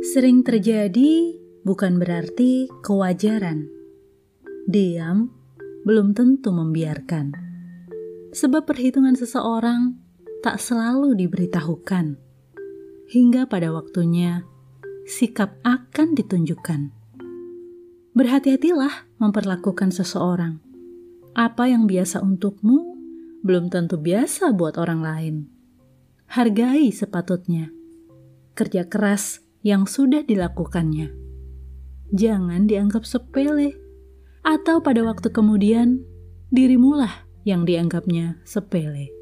Sering terjadi bukan berarti kewajaran. Diam belum tentu membiarkan. Sebab perhitungan seseorang tak selalu diberitahukan. Hingga pada waktunya, sikap akan ditunjukkan. Berhati-hatilah memperlakukan seseorang. Apa yang biasa untukmu belum tentu biasa buat orang lain. Hargai sepatutnya kerja keras yang sudah dilakukannya. Jangan dianggap sepele, atau pada waktu kemudian dirimulah yang dianggapnya sepele.